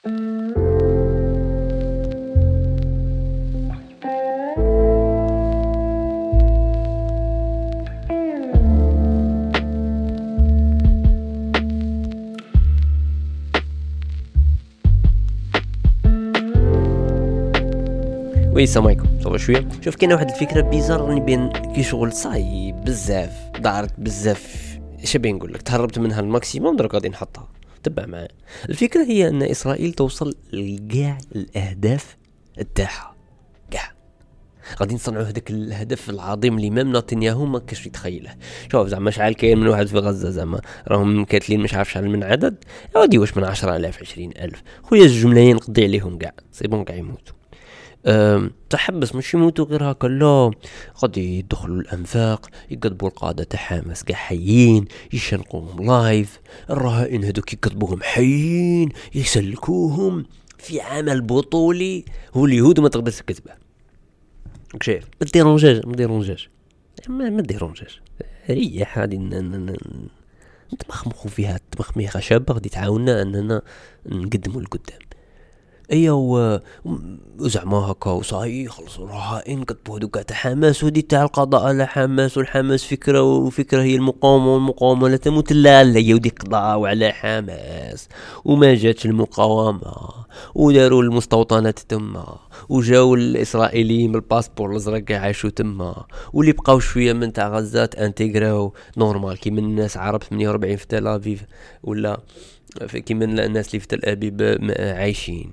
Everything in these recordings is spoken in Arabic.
oui السلام عليكم. ça va شوية. شوف كاينة واحد الفكرة bizarre راني بين كي شغل صاي بزاف دارت بزاف اش نقول لك تهربت منها ال maximum درك غادي نحطها. تبع معايا الفكرة هي إن إسرائيل توصل لكاع الأهداف تاعها كاع غادي نصنعوا هذاك الهدف العظيم اللي même نتنياهو ما كاش يتخيله. شوف زعما شحال كاين من واحد في غزة زعما. راهم كاتلين مش عارف شحال من عدد. غادي واش من 10000 20000 خويا الجملين نقضي عليهم كاع. c'est bon كاع يموتوا. تحبس مش يموتوا غير هكا لا. غادي يدخلوا الأنفاق يكذبوا القادة تاع حماس كاع حيين يشنقوهم لايف. الرهائن هذوك يكذبوهم حيين يسلكوهم في عمل بطولي. هو اليهود ما تقدرش تكذبه. شايف؟ ما ديرونجاش ما ديرونجاش ما, ديرونجاش ريح غادي نتمخمخو فيها تمخميخه شابه غادي تعاوننا أننا نقدموا لقدام. ايا وزعما هكا وصاي خلصوا رهائن كتبوا هذوك تاع حماس ودي تاع القضاء على حماس والحماس فكرة وفكرة هي المقاومة والمقاومة لا تموت لا لا يا ودي قضاو على حماس. وما جاتش المقاومة وداروا المستوطنات تما وجاو الإسرائيليين بالباسبور الأزرق عاشوا تما واللي بقاو شوية من تاع غزة انتيغراو normal كي من الناس عرب 48 في تل ولا كي من الناس اللي في تل أبيب عايشين.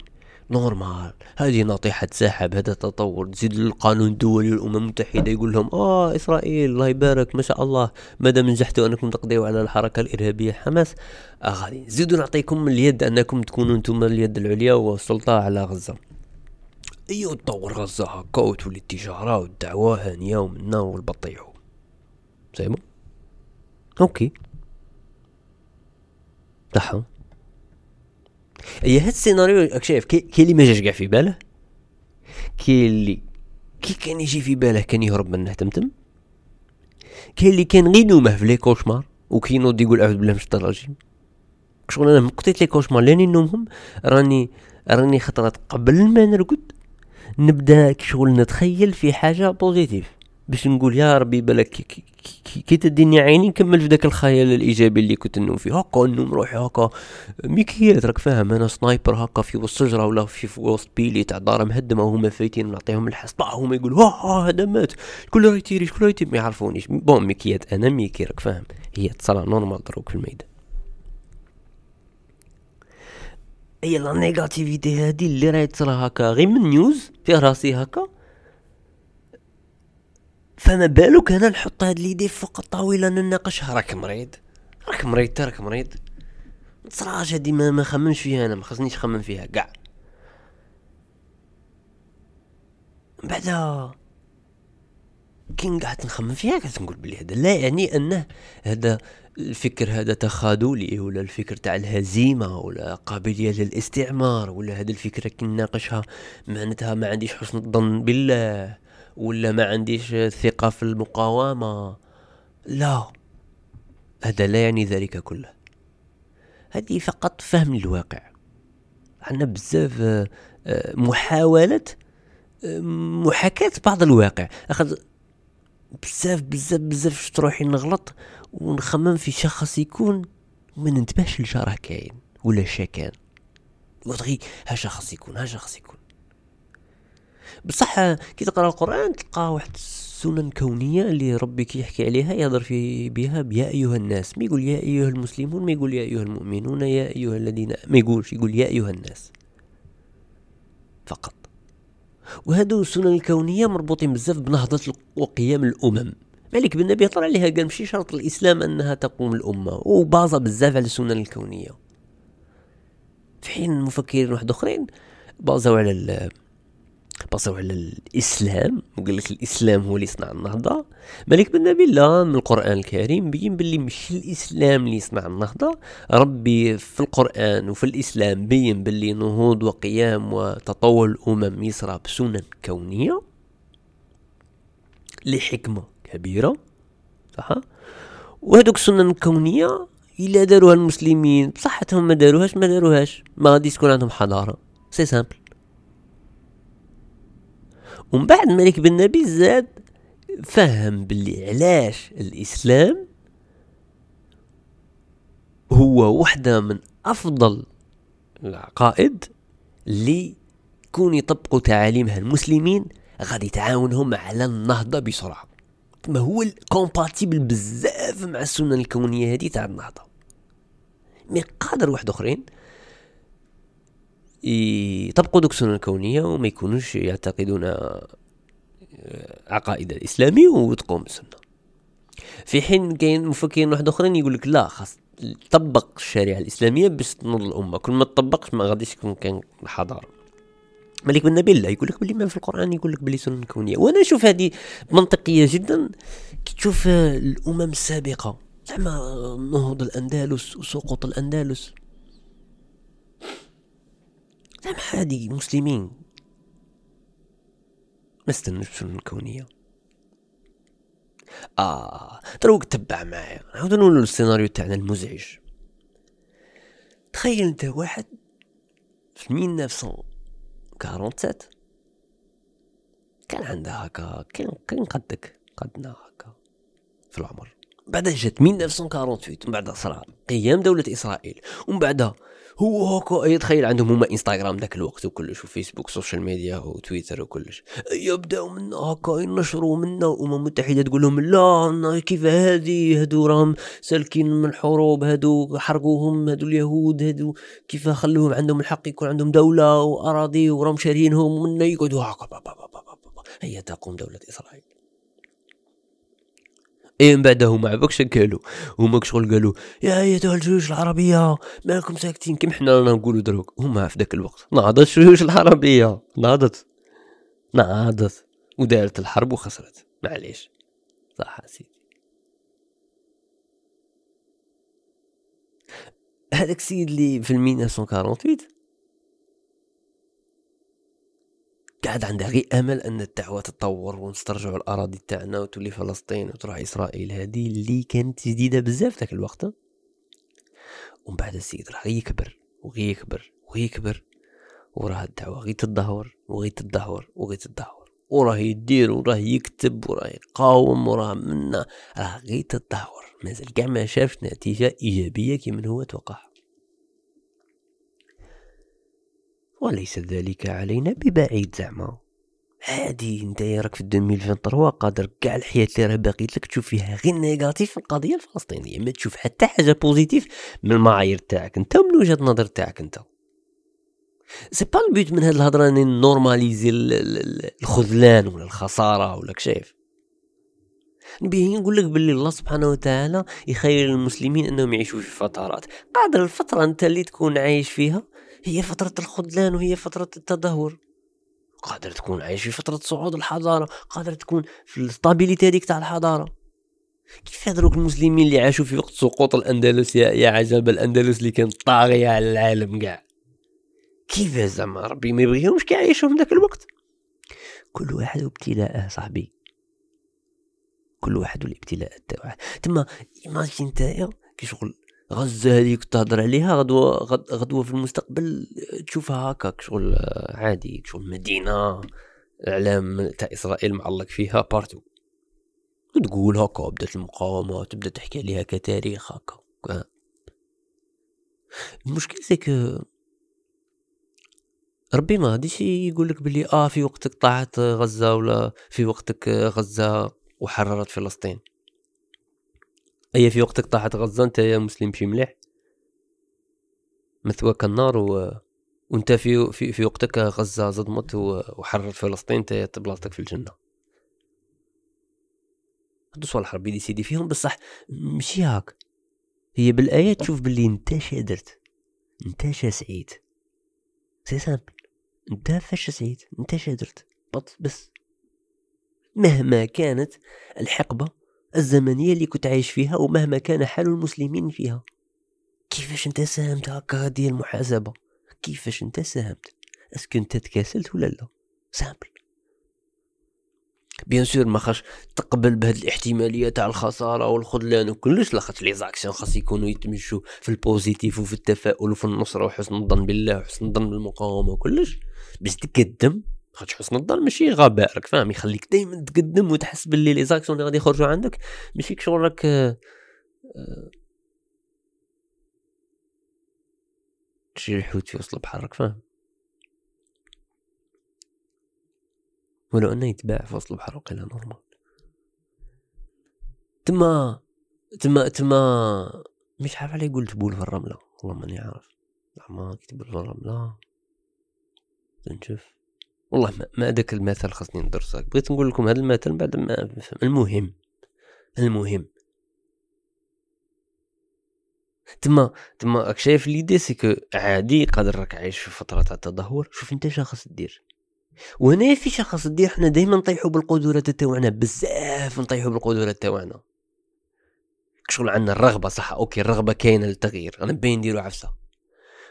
normal. هذه ناطحة سحب هذا تطور. تزيد القانون الدولي للأمم المتحدة يقول لهم آه إسرائيل الله يبارك ما شاء الله. مادام نجحتوا أنكم تقضيوا على الحركة الإرهابية حماس آه غادي نزيدوا نعطيكم اليد أنكم تكونوا أنتم اليد العليا والسلطة على غزة. ايوا تطور غزة هكا وتولي التجارة والدعوة هانية ومنا والبطيحو سيمو OK. صح هي هاد السيناريو شايف كاين اللي ما جاش كاع في باله كاين اللي كي كان يجي في باله كان يهرب منه تمتم كاين اللي كان غير نومه في les cauchemars وكينوض يقول أعوذ بالله من الشيطان الرجيم. شغل أنا مقتيت les cauchemars لأني نومهم راني راني خطرات قبل ما نرقد نبدأ شغل نتخيل في حاجة positive باش نقول يا ربي بالك كي, تديني عيني نكمل في ذاك الخيال الإيجابي اللي كنت نوم فيه هكا نوم روحي هكا. ميكيات راك فاهم أنا sniper هكا في وسط شجره ولا في, وسط بيلي تاع دار مهدمة وهما فايتين نعطيهم الحصبه هما يقولوا ها هذا مات. شكون راه يتيري شكون راه ما يعرفونيش. bon ميكيات أنا ميكي راك فاهم. هي تصرى normal دروك في الميدان. هي la négativité هادي اللي راهي تصرى هكا غير من نيوز في راسي هكا؟ فما بالك أنا نحط هاد l'idée فوق الطاولة نناقشها راك مريض. راك مريض راك مريض. تصراج هادي ما ما خممش فيها أنا ما خصنيش نخمم فيها كاع. بعدا كي قعدت نخمم فيها قعدت نقول بلي هذا لا يعني أنه هذا الفكر هذا تخاذلي ولا الفكر تاع الهزيمة ولا قابلية للاستعمار ولا هذا الفكرة كي نناقشها معناتها ما عنديش حسن الظن بالله. ولا ما عنديش ثقة في المقاومة؟ لا. هذا لا يعني ذلك كله. هذه فقط فهم الواقع. عندنا بزاف آه، آه، محاولة آه، محاكاة بعض الواقع. أخذ بزاف بزاف بزاف شت روحي نغلط ونخمم في شخص يكون وما ننتبهش لجاره كاين ولا شكان وتغي ها شخص يكون ها شخص يكون. بصح كي تقرأ القرآن تلقى واحد السنن كونيه اللي ربي كي يحكي عليها يهضر في بها بيا أيها الناس ما يقول يا أيها المسلمون ما يقول يا أيها المؤمنون يا أيها الذين ما يقولش يقول يا أيها الناس فقط. وهادو السنن الكونية مربوطين بزاف بنهضة وقيام الأمم. مالك بن نبي طلع عليها قال ماشي شرط الإسلام أنها تقوم الأمة وبازا بزاف على السنن الكونية. في حين المفكرين واحد أخرين بازوا على بصوا على الاسلام وقال لك الاسلام هو اللي يصنع النهضة. مالك بن نبي لا من القرآن الكريم بين باللي مش الاسلام اللي يصنع النهضة. ربي في القرآن وفي الاسلام بين باللي نهوض وقيام وتطور الأمم يصرى بسنن كونية لحكمة كبيرة. صح وهذوك السنن الكونيه إلا داروها المسلمين بصحتهم ما داروهاش ما داروهاش. ما غاديش تكون عندهم حضارة. c'est simple ومن بعد مالك بن نبي زاد فهم باللي علاش الإسلام هو وحدة من أفضل العقائد اللي كون يطبقوا تعاليمها المسلمين غادي تعاونهم على النهضة بسرعة. ما هو compatible بزاف مع السنن الكونية هذه تاع النهضة. mais قادر واحد أخرين يطبقوا دوك السنن الكونية وما يكونوش يعتقدون آه، عقائد الإسلامي وتقوم السنة في حين كاين مفكرين واحد آخرين يقول لك لا خاص طبق الشريعة الإسلامية باش تنوض الأمة. كل ما تطبقش ما غاديش يكون كان حضارة. ملك بن نبيل يقول لك بلي ما في القرآن يقول لك بلي سنن كونية. وأنا أشوف هذه منطقية جدا. كي تشوف الأمم السابقة زعما نهوض الأندلس وسقوط الأندلس زعما هذه مسلمين ما استنوش بسنن الكونية. آه دروك تبع معايا. نعاود نقولوا السيناريو تاعنا المزعج. تخيل انت واحد في 1900 47 كان عندها هكا كان كان قدك قدنا هكا في العمر. بعدها جات 1948 ومن بعدها صرا قيام دولة إسرائيل ومن بعدها هو هكا يتخيل عندهم هما انستغرام ذاك الوقت وكلش وفيسبوك social media وتويتر وكلش. يبداو منا هكا ينشروا منا الامم المتحده تقول لهم لا كيف هذه؟ هادو راهم سالكين من الحروب هادو حرقوهم هادو اليهود هادو كيف خلوهم عندهم الحق يكون عندهم دولة وأراضي وراهم شارينهم منا يقعدوا هكا هيا تقوم دولة إسرائيل. إيه من بعد هما عباك قالوا؟ هما شغل قالوا يا أيتها الجيوش العربية مالكم ساكتين كيما حنا رانا نقولوا دروك؟ هما في ذاك الوقت نهضت الجيوش العربية نهضت نهضت ودارت الحرب وخسرت. معليش. صح سيدي. هذاك السيد اللي في 1948 قاعد عندها غير أمل أن الدعوة تتطور ونسترجعوا الأراضي تاعنا وتولي فلسطين وتروح إسرائيل. هذه اللي كانت جديدة بزاف ذاك الوقت. ومن بعد السيد راه يكبر وغي يكبر وغي يكبر. وراه الدعوة غي تدهور وغي تدهور وغي تدهور وراه يدير وراه يكتب وراه يقاوم وراه منا راه غي تدهور مازال كاع ما شافش نتيجة إيجابية كيما هو توقع وليس ذلك علينا ببعيد زعما. عادي انت راك في 2023 قادر كاع الحياة اللي راه باقيت لك تشوف فيها غير négatif في القضية الفلسطينية ما تشوف حتى حاجة positif من المعايير تاعك. انت ومن وجهة النظر تاعك انت. c'est pas le but من هاد الهضرة إني normaliser الخذلان ولا الخسارة ولا كشايف نبي نقول لك باللي الله سبحانه وتعالى يخير المسلمين أنهم يعيشوا في فترات. قادر الفترة أنت اللي تكون عايش فيها هي فترة الخذلان وهي فترة التدهور. قادر تكون عايش في فترة صعود الحضارة قادر تكون في ال stabilité هذيك تاع الحضارة. كيف هذوك المسلمين اللي عاشوا في وقت سقوط الأندلس يا, يا عجب الأندلس اللي كانت طاغية على العالم كاع؟ كيف زعما ربي ما يبغيهمش يعيشوا في ذاك الوقت؟ كل واحد وابتلاءه صاحبي. كل واحد والابتلاء تاعه تما ايماجين نتايا كي شغل غزة هذيك تهضر عليها غدوة غدوة في المستقبل تشوفها هكاك شغل عادي شغل مدينة إعلام تاع إسرائيل معلق فيها partout تقول هكا بدات المقاومة تبدا تحكي عليها كتاريخ هكا. المشكل c'est que ربي ما غاديش يقول لك بلي آه في وقتك طاعت غزة ولا في وقتك غزة وحررت فلسطين. هي في وقتك طاحت غزة أنت يا مسلم شي مليح؟ مثواك النار و... وأنت في في في وقتك غزة صمدت وحررت فلسطين أنت بلاصتك في الجنة. هادو صوالح ربي décider فيهم بصح ماشي هاك. هي بالآية تشوف باللي أنت شا درت. أنت شا سعيد c'est simple. أنت فاش سعيد أنت شا درت. بس. مهما كانت الحقبة الزمنية اللي كنت عايش فيها ومهما كان حال المسلمين فيها. كيفاش انت ساهمت هكا هذه المحاسبة؟ كيفاش انت ساهمت؟ est-ce que انت تكاسلت ولا لا؟ simple. bien sûr ما خاصش تقبل بهاد الاحتمالية تاع الخسارة والخذلان وكلش لاخاطش les actions خاص يكونوا يتمشوا في ال positif وفي التفاؤل وفي النصرة وحسن الظن بالله وحسن الظن بالمقاومة وكلش. باش تقدم خاطش حسن الظن ماشي غباء راك فاهم؟ يخليك دائما تقدم وتحس باللي les actions اللي غادي يخرجوا عندك ماشي شغل راك آه، آه، تشري الحوت في وسط البحر راك فاهم؟ ولو إنه يتباع في وسط البحر وقيلا نورمال تما تما تما مش عارف عليه قلت بول في الرملة والله ماني عارف. ما كتب في الرملة. نشوف. والله ما, ما ذاك المثل خاصني ندرسك بغيت نقول لكم هذا المثل بعد ما المهم المهم. تما تما راك شايف l'idée c'est عادي قادر راك عايش في فترة تاع التدهور. شوف انت شخص دير. وهنا في شخص دير؟ حنا دائما نطيحوا بالقدرات تاعنا بزاف نطيحوا بالقدرات تاعنا شغل عندنا الرغبة صح OK الرغبة كاينة للتغيير. أنا باين نديرو عفسة.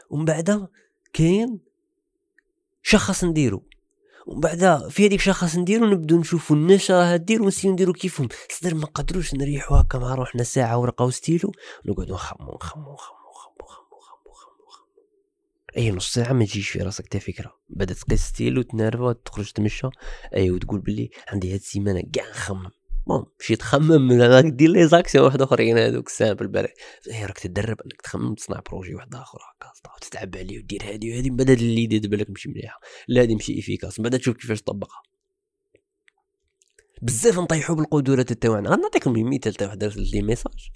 ومن بعد كاين شا خاص نديرو؟ ومن بعد في هذيك شا خاص نديرو نبدو نشوفو الناس راها دير ونسيو نديرو كيفهم. صدر ما قدروش نريحو هكا مع روحنا ساعة ورقه وستيلو ونقعدو نخمو نخمو نخمو أي نص ساعة ما تجيش في راسك حتى فكرة. بدات تقيس ستيل وتنرفا تخرج تمشى. أي وتقول بلي عندي هاد السيمانة كاع نخمم. bon مشيت تخمم راك دير les actions واحد اخرين هذوك simple بالك اي راك تدرب إنك تخمم تصنع projet واحد آخر هكا تتعب عليه ودير هادي وهادي من بعد هاد اللي دير بالك مشي مليحه لا هادي مشي efficace. من بعد تشوف كيفاش تطبقها. بزاف نطيحوا بالقدرات تاعنا غنعطيكم مثال تاع واحد les messages.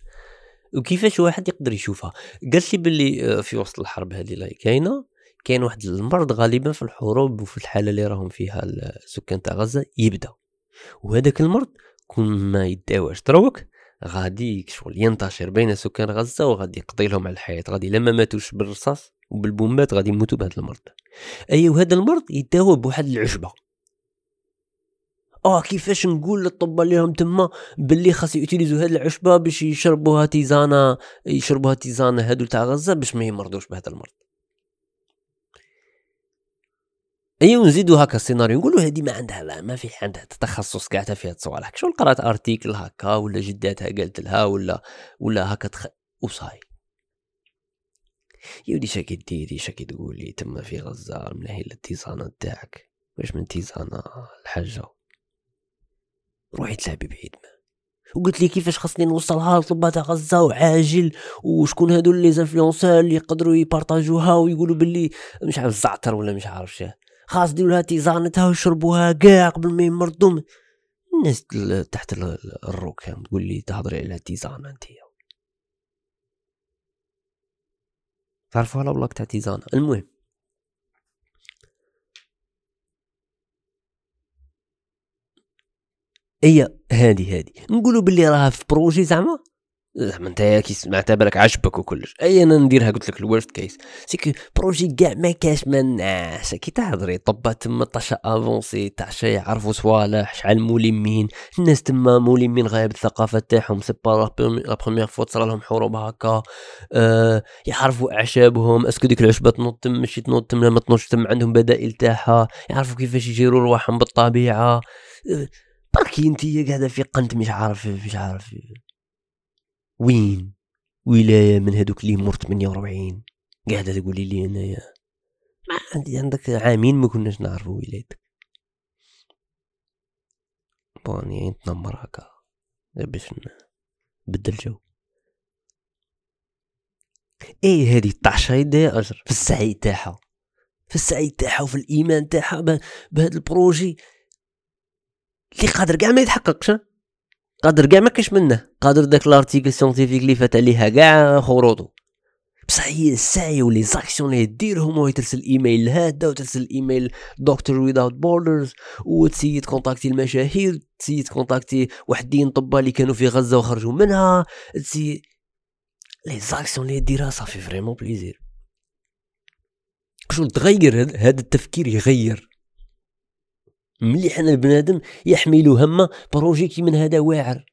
وكيفاش واحد يقدر يشوفها. قالت لي باللي آه، في وسط الحرب هذه اللي كاينة كاين واحد المرض غالبا في الحروب وفي الحالة اللي راهم فيها السكان تاع غزة يبدأ. وهذاك المرض كون ما يداواش دروك غادي شغل ينتشر بين سكان غزة وغادي يقضي لهم على الحياة. غادي لما ماتوش بالرصاص وبالبومات غادي يموتوا بهذا المرض. اي وهذا المرض يداوى بواحد العشبه آه كيفاش نقول للطبا اللي راهم تما باللي خاص يوتيليزو هاد العشبه باش يشربوها tisane يشربوها tisane هادو تاع غزة باش ما يمرضوش بهذا المرض. ايوا نزيدو هكا السيناريو نقولوا هادي ما عندها لا ما في عندها تخصص كاع في هاد الصوالح. شغل قرأت article هكا ولا جداتها قالت لها ولا ولا هكا تخ... وصاي. يودي شاكي ديري شاكي تقولي تما في غزة من هي ال tisane تاعك واش من tisane الحاجة. روحي تلعبي بعيد ما. وقلت لي كيفاش خاصني نوصلها لطبة تاع غزه وعاجل وشكون هادو les influenceurs اللي يقدروا يبارطاجوها ويقولوا باللي مش عارف الزعتر ولا مش عارف شاه خاص ديروا لها تيزانتها ويشربوها كاع قبل ما يمرضوا الناس تحت الركام تقول لي تهضري على tisane انت تعرفوا على بلاك تاع تيزانه المهم. هي هادي هادي. نقولوا باللي راها في بروجي زعما زعما انت كي سمعتها بالك عجبك وكلش. اي أنا نديرها قلت لك الورست كيس سيكو بروجي كاع ما كاش ما الناس. كي تهضري طبا تما طاشا افونسي تاع شي يعرفوا صوالح شحال مولمين. الناس تما مولمين غايب الثقافه تاعهم. سي با la première fois تصرا لهم حروب هكا. أه يعرفوا أعشابهم. est-ce que ديك العشبة تنوض تم ماشي تنوض تم ما تنوضش تم عندهم بدائل تاعها. يعرفوا كيفاش يجيروا رواحهم بالطبيعة. أه بركي انت قاعدة في قنت مش عارف مش عارف. وين؟ ولايه من هذوك اللي مرت 48 قاعدة تقولي لي انايا ما عندي عندك عامين ما كناش نعرفوا ولايتك bon يعني تنمر هكا. باش نبدل جو. إيه هذه الطعشة أجر. في السعي تاعها. في السعي تاعها وفي الإيمان تاعها بهذا ال projet. اللي قادر كاع ما يتحققش قادر كاع ما كاش منه. قادر داك l'article scientifique اللي فات عليها كاع خروطو. بصح هي السعي و les actions اللي ديرهم وهي ترسل ايميل لهذا وترسل ايميل Doctor Without Borders وتسيي تكونتاكتي المشاهير تسيي تكونتاكتي وحدين طبا اللي كانوا في غزة وخرجوا منها. تسي les actions اللي ديرها صافي vraiment plaisir شغل تغير؟ هذا التفكير يغير. مليح أن البنادم يحمل هم projet كي من هذا واعر.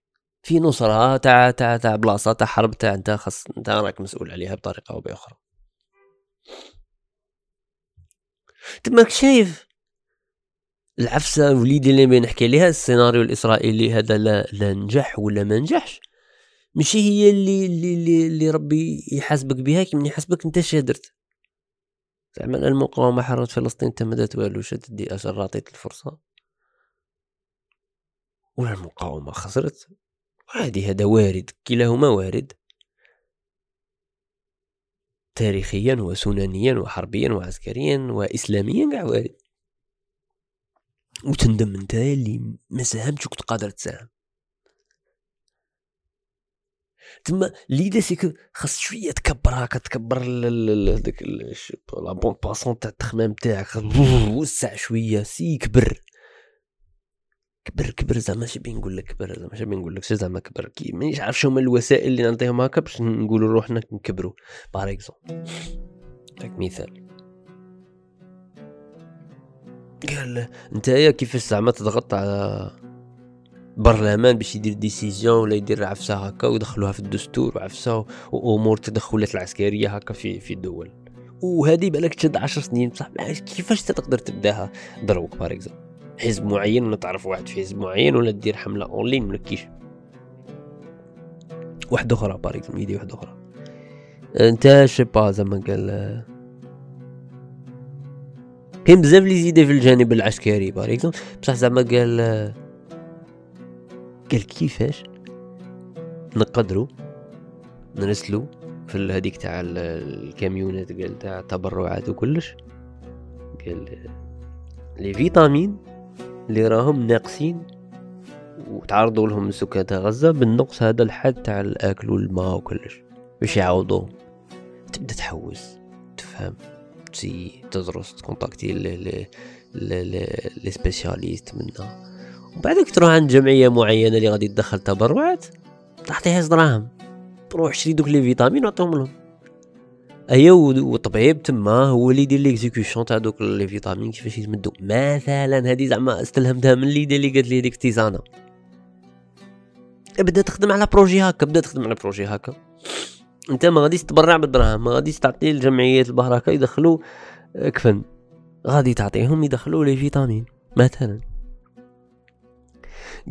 في نصرة تاع تاع تاع بلاصة تاع حرب تاع أنت خاص أنت راك مسؤول عليها بطريقة أو بأخرى. تماك شايف؟ العفسة وليدي اللي نحكي عليها السيناريو الإسرائيلي هذا لا, لا نجح ولا ما نجحش. ماشي هي اللي اللي اللي, ربي يحاسبك بها كي من يحاسبك أنت اش درت زعما المقاومة حررت فلسطين درت والو شات دي أجل عطيت الفرصة. ولا المقاومه خسرت. عادي هذا وارد كلاهما وارد. تاريخيا وسنانيا وحربيا وعسكريا واسلاميا كاع وارد. وتندم انت اللي ما ساهمتش وكنت قادر تساهم. تما l'idée c'est que خاص شوية تكبر هكا تكبر داك la bande passante تاع التخمام تاعك وسع شوية سي كبر. كبر كبر زعما اش بين نقول لك كبر زعما اش بين نقول لك زعما كبر. كي مانيش عارف شنو هما الوسائل اللي نعطيهم هكا باش نقولوا روحنا نكبروا par exemple مثال. قال نتايا كيفاش زعما تضغط على برلمان باش يدير décision ولا يدير عفسة هكا ويدخلوها في الدستور وعفسة وأمور تدخلات العسكرية هكا في في الدول. وهذه بالك تشد عشر سنين بصح كيفاش تقدر تبداها دروك exemple حزب معين ولا تعرف واحد في حزب معين ولا دير حملة اونلاين ولا كيش؟ واحدة أخرى par exemple يدي واحدة أخرى. أنت je sais pas زعما قال كاين بزاف لي زيدي في الجانب العسكري par exemple بصح زعما قال قال كيفاش نقدروا نرسلوا في هذيك تاع الكاميونات قال تاع التبرعات وكلش. قال les vitamines اللي راهم ناقصين وتعرضوا لهم سكان غزة بالنقص هذا الحد تاع الأكل والماء وكلش. باش يعوضوهم. تبدأ تحوس تفهم تسي تدرس تكونتاكتي les spécialistes منا. وبعدك تروح عند جمعية معينة اللي غادي تدخل تبرعات تعطيها دراهم تروح شري دوك les vitamines وعطيهم لهم. أيا وطبيب تما هو اللي يدير l'exécution تاع دوك les vitamines كيفاش يتمدو. مثلا هذه زعما استلهمتها من اللي اللي قالت لي ديك التيزانه بدا تخدم على projet هكا بدا تخدم على projet هكا. أنت ما غاديش تبرع بالدراهم ما غاديش تعطي الجمعيات البهركه يدخلوا كفن. غادي تعطيهم يدخلوا les vitamines مثلا.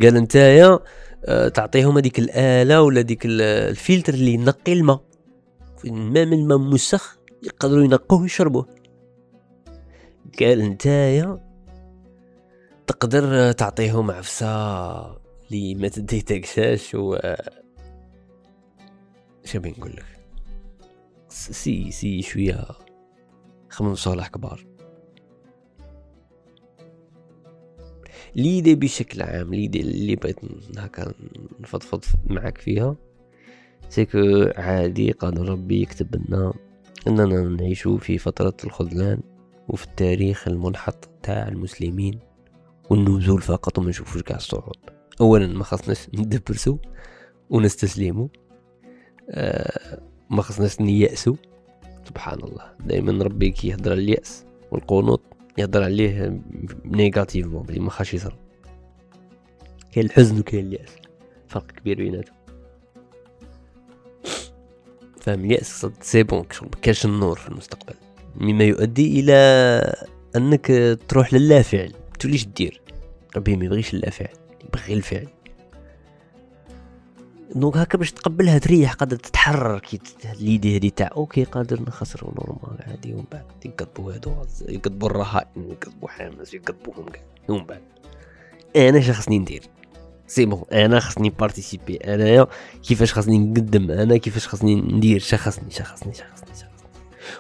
قال نتايا آه، تعطيهم هذيك الآلة ولا ديك الفلتر اللي ينقي الماء. الماء من الماء مسخ يقدروا ينقوه ويشربوه. قال نتايا تقدر تعطيهم عفسة لي ما تديتكساش و شبي نقول لك؟ سي سي شوية خمس صالح كبار. ليدي بشكل عام ليدي اللي بغيت هكا نفضفض معك فيها سيكو عادي قادر ربي يكتب لنا إننا نعيشو في فترة الخذلان وفي التاريخ المنحط تاع المسلمين والنزول فقط وما نشوفوش كاع الصعود. اولا ما خصناش ندبرسو ونستسلمو آه ما خصناش نيأسو. سبحان الله. دائما ربي كي يهضر اليأس والقنوط. يهضر عليه négativement بلي ما خاش يصرا كاين الحزن وكاين اليأس. فرق كبير بيناتهم. فاهم اليأس؟ c'est bon كاش النور في المستقبل. مما يؤدي إلى أنك تروح للا فعل توليش دير ربي ما يبغيش اللا فعل يبغي الفعل. donc هكا باش تقبلها تريح قادر تتحرر كي l'idée هذه تاع OK قادر نخسر normal عادي ومن بعد يقضبوا هادو يقضبوا الرهائن يقضبوا حامس يقضبوهم كاع. ومن بعد. أنا اش خصني ندير. c'est bon أنا خصني participer انايا كيفاش خصني نقدم؟ أنا كيفاش خصني ندير؟ شا خصني شا خصني شا خصني شا خصني.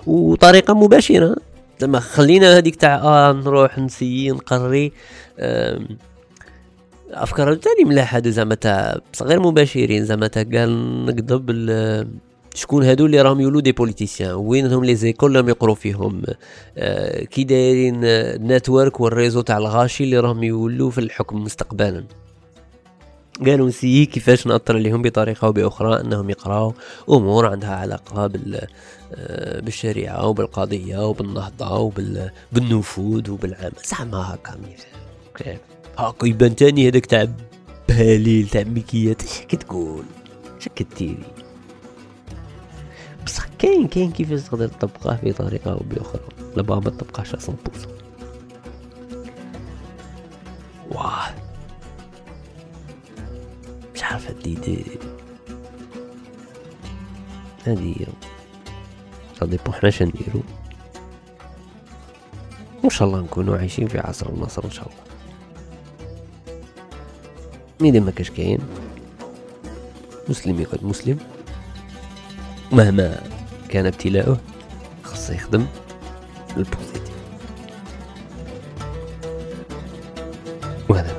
وطريقة مباشرة. زعما خلينا هذيك تاع آه نروح نسيي نقري أفكار تاني ملاح هادو زعما تاع غير مباشرين زعما تاع قال نقضب شكون هادو اللي راهم يولو des politiciens وينهم les écoles راهم يقرو فيهم. آه كي دايرين ال network وال réseau تاع الغاشي اللي راهم يولو في الحكم مستقبلا. قالوا نسيي كيفاش نأثر عليهم بطريقة أو بأخرى أنهم يقراوا أمور عندها علاقة بال آه، بالشريعة وبالقضية وبالنهضة وبالنفوذ وبالعمل زعما هكا كيف هاكا يبان تاني هذاك تاع بهاليل تاع ميكيات. اش كتقول اش كديري بصح كاين كاين كيفاش تقدر تطبقه بطريقه أو بأخرى. لا باغا ما تطبقهاش 100% واه. مش عارف هادي دي هادي هي. صديقو حنا شنديرو وإن شاء الله نكونوا عايشين في عصر النصر إن شاء الله. ميدا ما كاش كاين مسلم يقعد مسلم. مهما كان ابتلاؤه خاصه يخدم البوزيتيف. وهذا.